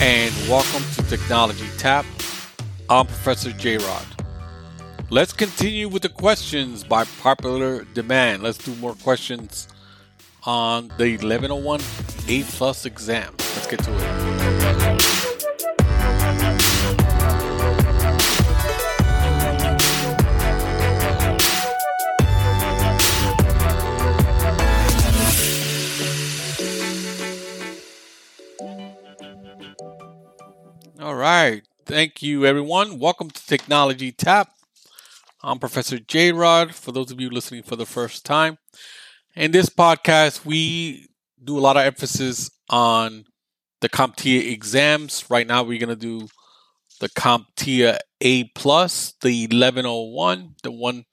And welcome to Technology Tap. I'm Professor J Rod. Let's continue with the questions by popular demand. Let's do more questions on the 1101 A plus exam. Let's get to it. All right. Thank you, everyone. Welcome to Technology Tap. I'm Professor J Rod, for those of you listening for the first time. In this podcast, we do a lot of emphasis on the CompTIA exams. Right now, we're going to do the CompTIA A plus, the 1101, the one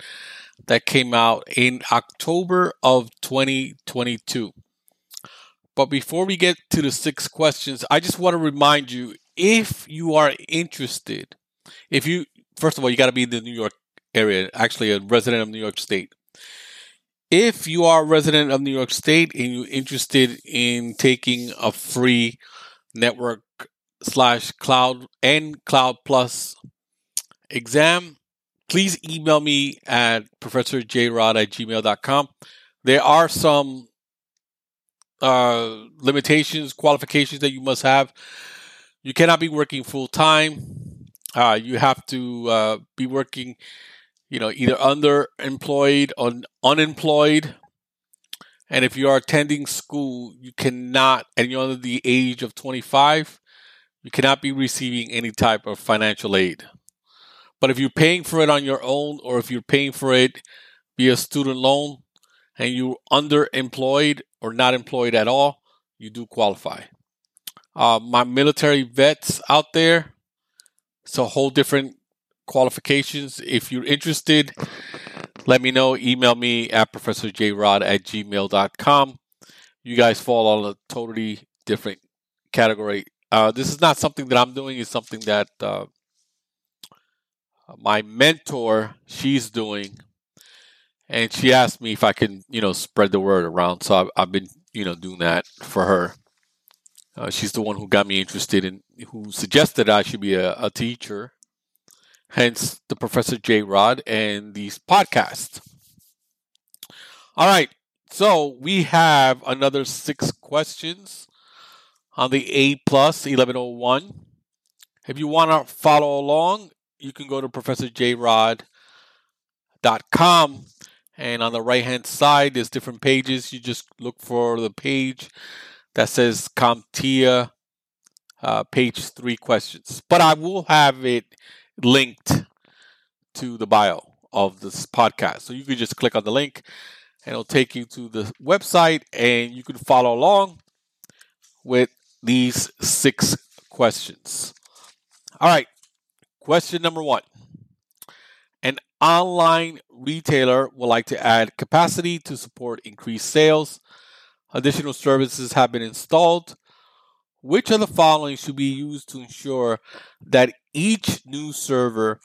that came out in October of 2022. But before we get to the six questions, I just want to remind you if you are interested, if you, first of all, you got to be in the New York area, actually a resident of New York State. If you are a resident of New York State and you're interested in taking a free network slash cloud and cloud plus exam, please email me at professorjrod at gmail.com. There are some uh, limitations, qualifications that you must have. You cannot be working full time. Uh, you have to uh, be working, you know, either underemployed or unemployed. And if you are attending school, you cannot, and you're under the age of 25, you cannot be receiving any type of financial aid. But if you're paying for it on your own, or if you're paying for it via student loan, and you're underemployed or not employed at all, you do qualify. Uh, my military vets out there, it's a whole different qualifications. If you're interested, let me know. Email me at professorjrod at gmail.com. You guys fall on a totally different category. Uh, this is not something that I'm doing, it's something that uh, my mentor, she's doing. And she asked me if I can, you know, spread the word around. So I've, I've been, you know, doing that for her. Uh, she's the one who got me interested in, who suggested I should be a, a teacher. Hence the Professor J Rod and these podcasts. All right. So we have another six questions on the A plus 1101. If you want to follow along, you can go to professorjrod.com and on the right hand side there's different pages. You just look for the page that says CompTIA uh, page three questions. But I will have it linked to the bio of this podcast. So you can just click on the link and it'll take you to the website and you can follow along with these six questions. All right. Question number one. An online retailer would like to add capacity to support increased sales. Additional services have been installed. Which of the following should be used to ensure that each new server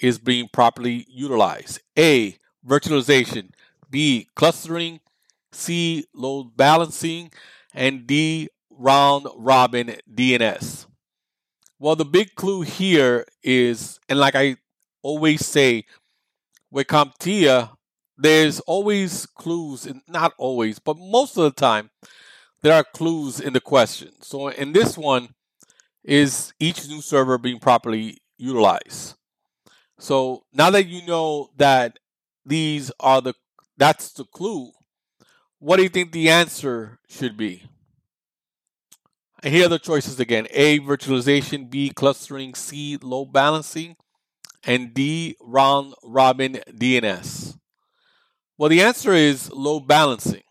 is being properly utilized? A. Virtualization. B. Clustering. C. Load balancing. And D. Round robin DNS. Well, the big clue here is, and like I always say, with CompTIA, there's always clues, and not always, but most of the time, there are clues in the question. So in this one, is each new server being properly utilized? So now that you know that these are the that's the clue, what do you think the answer should be? And here are the choices again: A. Virtualization, B. Clustering, C. Load balancing, and D. Round robin DNS. Well, the answer is load balancing,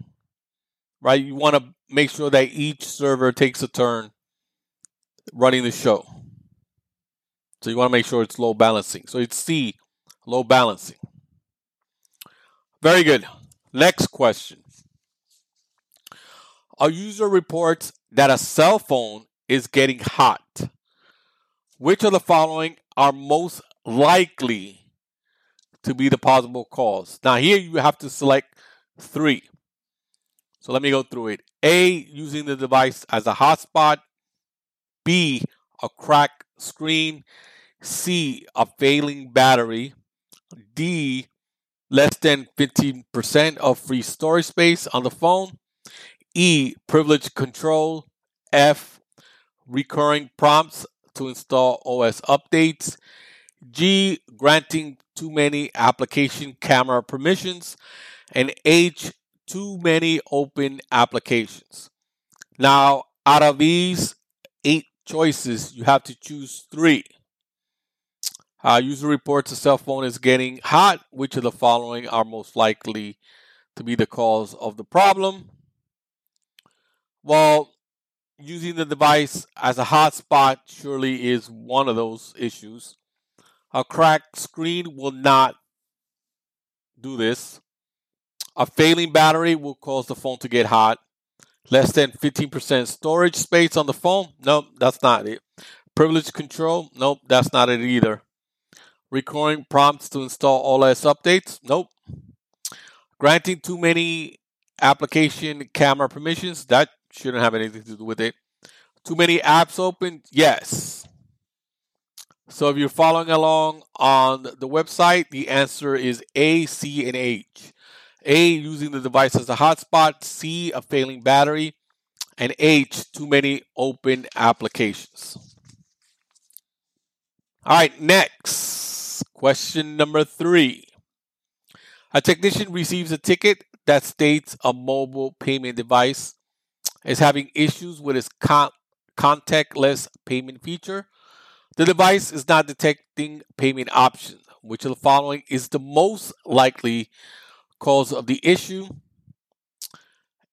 right? You want to make sure that each server takes a turn running the show. So you want to make sure it's load balancing. So it's C, load balancing. Very good. Next question. A user reports that a cell phone is getting hot. Which of the following are most likely to be the possible cause? Now, here you have to select three. So let me go through it. A, using the device as a hotspot. B, a cracked screen. C, a failing battery. D, less than 15% of free storage space on the phone. E, privilege control. F, recurring prompts to install OS updates. G, granting too many application camera permissions. And H, too many open applications. Now, out of these eight choices, you have to choose three. Uh, user reports a cell phone is getting hot. Which of the following are most likely to be the cause of the problem? Well, using the device as a hotspot surely is one of those issues. A cracked screen will not do this. A failing battery will cause the phone to get hot. Less than 15% storage space on the phone? Nope, that's not it. Privilege control? Nope, that's not it either. Recurring prompts to install OS updates? Nope. Granting too many application camera permissions? That shouldn't have anything to do with it. Too many apps open? Yes. So if you're following along on the website, the answer is A, C, and H. A, using the device as a hotspot. C, a failing battery. And H, too many open applications. All right, next. Question number three. A technician receives a ticket that states a mobile payment device is having issues with its con- contactless payment feature. The device is not detecting payment options. Which of the following is the most likely cause of the issue?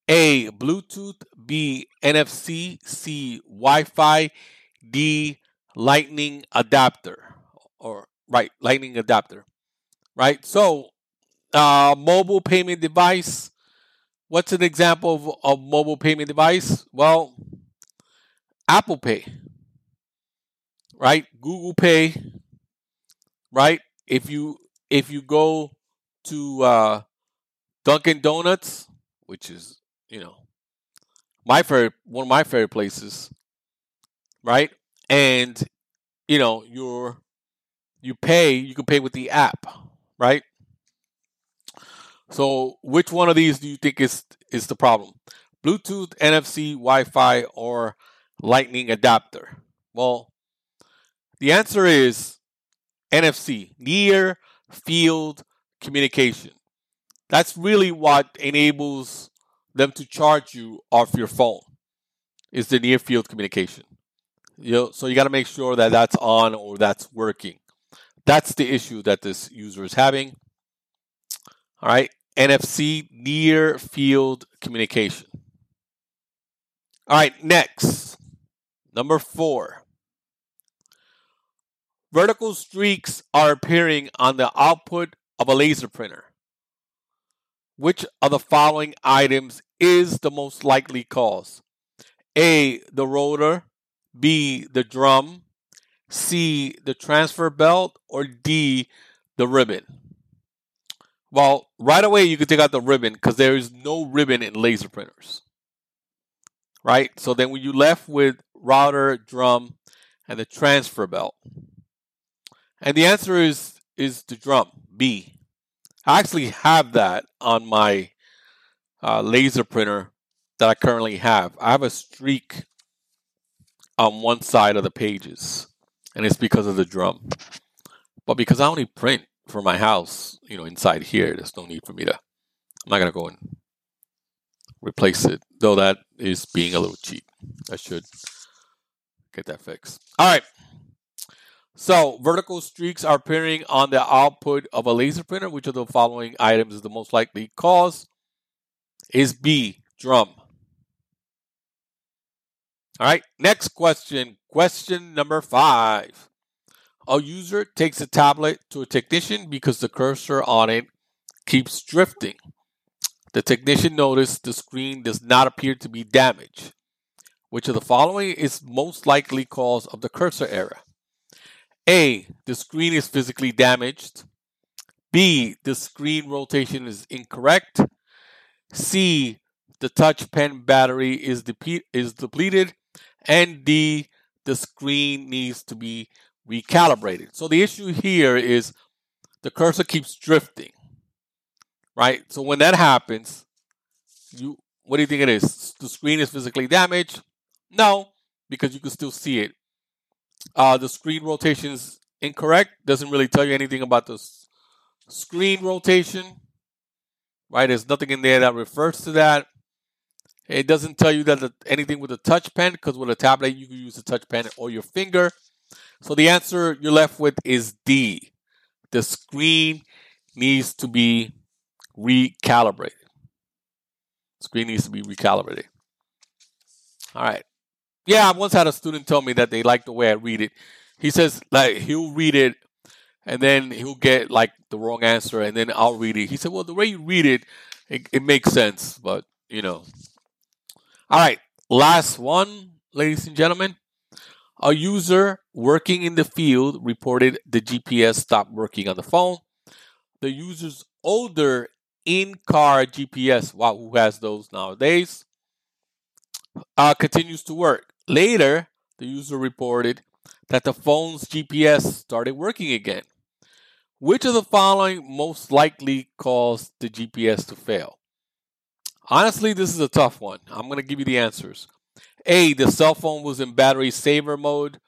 A. Bluetooth. B. NFC. C. Wi Fi. D. Lightning adapter. Or, right, Lightning adapter. Right? So, uh, mobile payment device. What's an example of a mobile payment device? Well, Apple Pay, right? Google Pay, right? If you if you go to uh, Dunkin' Donuts, which is you know my favorite one of my favorite places, right? And you know you're you pay you can pay with the app, right? So which one of these do you think is is the problem? Bluetooth, NFC, Wi-Fi, or Lightning adapter? Well, the answer is NFC, near field communication. That's really what enables them to charge you off your phone. Is the near field communication. You know, so you got to make sure that that's on or that's working. That's the issue that this user is having. All right, NFC near field communication. All right, next. Number four. Vertical streaks are appearing on the output of a laser printer. Which of the following items is the most likely cause? A. The rotor. B. The drum. C. The transfer belt. Or D. The ribbon. Well, right away you can take out the ribbon because there is no ribbon in laser printers. Right? So then when you left with router, drum, and the transfer belt. And the answer is is the drum, B. I actually have that on my uh, laser printer that I currently have. I have a streak on one side of the pages, and it's because of the drum. But because I only print for my house, you know, inside here, there's no need for me to. I'm not gonna go and replace it, though that is being a little cheap. I should get that fixed. All right. So vertical streaks are appearing on the output of a laser printer. Which of the following items is the most likely cause? Is B drum. All right. Next question. Question number five. A user takes a tablet to a technician because the cursor on it keeps drifting. The technician noticed the screen does not appear to be damaged. Which of the following is most likely cause of the cursor error? A. The screen is physically damaged. B. The screen rotation is incorrect. C. The touch pen battery is, depe- is depleted. And D. The screen needs to be recalibrated. So the issue here is the cursor keeps drifting, right? So when that happens, you what do you think it is? The screen is physically damaged? No, because you can still see it. Uh, the screen rotation is incorrect. Doesn't really tell you anything about the screen rotation, right? There's nothing in there that refers to that. It doesn't tell you that the, anything with a touch pen because with a tablet you can use a touch pen or your finger. So the answer you're left with is D. The screen needs to be recalibrated. Screen needs to be recalibrated. All right. Yeah, I once had a student tell me that they like the way I read it. He says like he'll read it and then he'll get like the wrong answer and then I'll read it. He said, "Well, the way you read it, it, it makes sense, but you know." All right, last one, ladies and gentlemen. A user working in the field reported the GPS stopped working on the phone. The user's older in-car GPS, wow, who has those nowadays, uh, continues to work. Later, the user reported that the phone's GPS started working again. Which of the following most likely caused the GPS to fail? Honestly, this is a tough one. I'm going to give you the answers. A. The cell phone was in battery saver mode.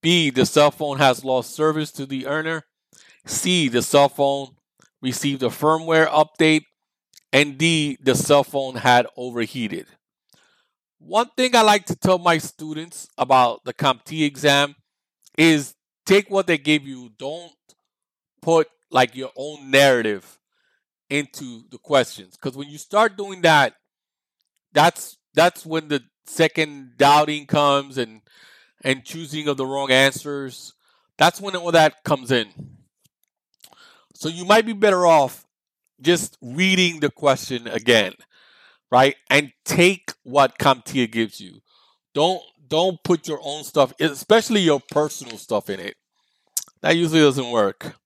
B. The cell phone has lost service to the earner. C. The cell phone received a firmware update. And D. The cell phone had overheated. One thing I like to tell my students about the CompTIA exam is take what they give you. Don't put like your own narrative into the questions because when you start doing that, that's that's when the second doubting comes and and choosing of the wrong answers. That's when all that comes in. So you might be better off just reading the question again, right? And take what CompTIA gives you. Don't don't put your own stuff, especially your personal stuff in it. That usually doesn't work.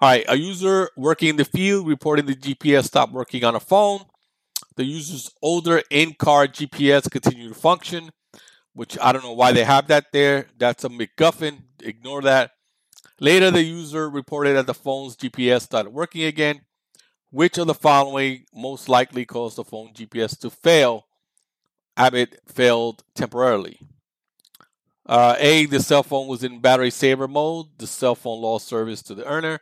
All right, a user working in the field reporting the GPS stopped working on a phone. The user's older in-car GPS continued to function, which I don't know why they have that there. That's a MacGuffin. Ignore that. Later, the user reported that the phone's GPS started working again. Which of the following most likely caused the phone GPS to fail? Abbott failed temporarily. Uh, A, the cell phone was in battery saver mode. The cell phone lost service to the earner.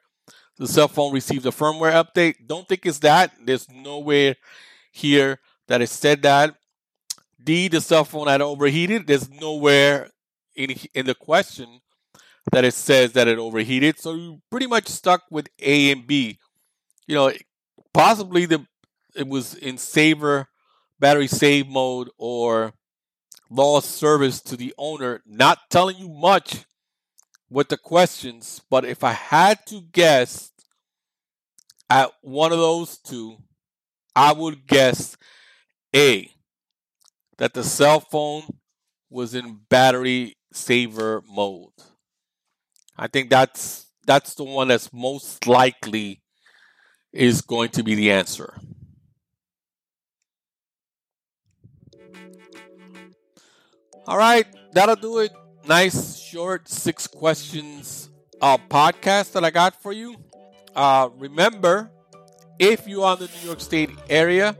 The cell phone received a firmware update. Don't think it's that. There's nowhere here that it said that. D, the cell phone had overheated. There's nowhere in, in the question that it says that it overheated. So you're pretty much stuck with A and B. You know, possibly the it was in saver battery save mode or lost service to the owner, not telling you much with the questions, but if I had to guess at one of those two, I would guess A, that the cell phone was in battery saver mode. I think that's that's the one that's most likely is going to be the answer. All right, that'll do it. Nice, short, six questions uh, podcast that I got for you. Uh, remember, if you are in the New York State area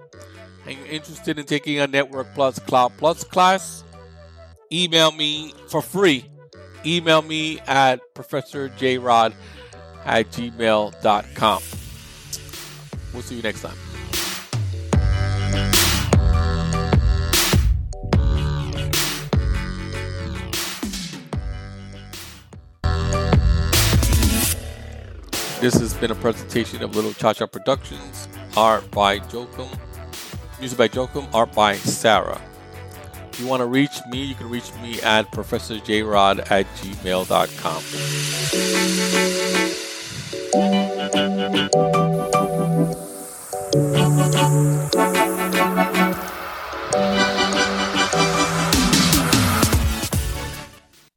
and you're interested in taking a Network Plus Cloud Plus class, email me for free. Email me at professorjrod at gmail.com. We'll see you next time. This has been a presentation of Little Cha Cha Productions, art by Jokum, music by Jokum, art by Sarah. If you want to reach me, you can reach me at professorjrod at gmail.com.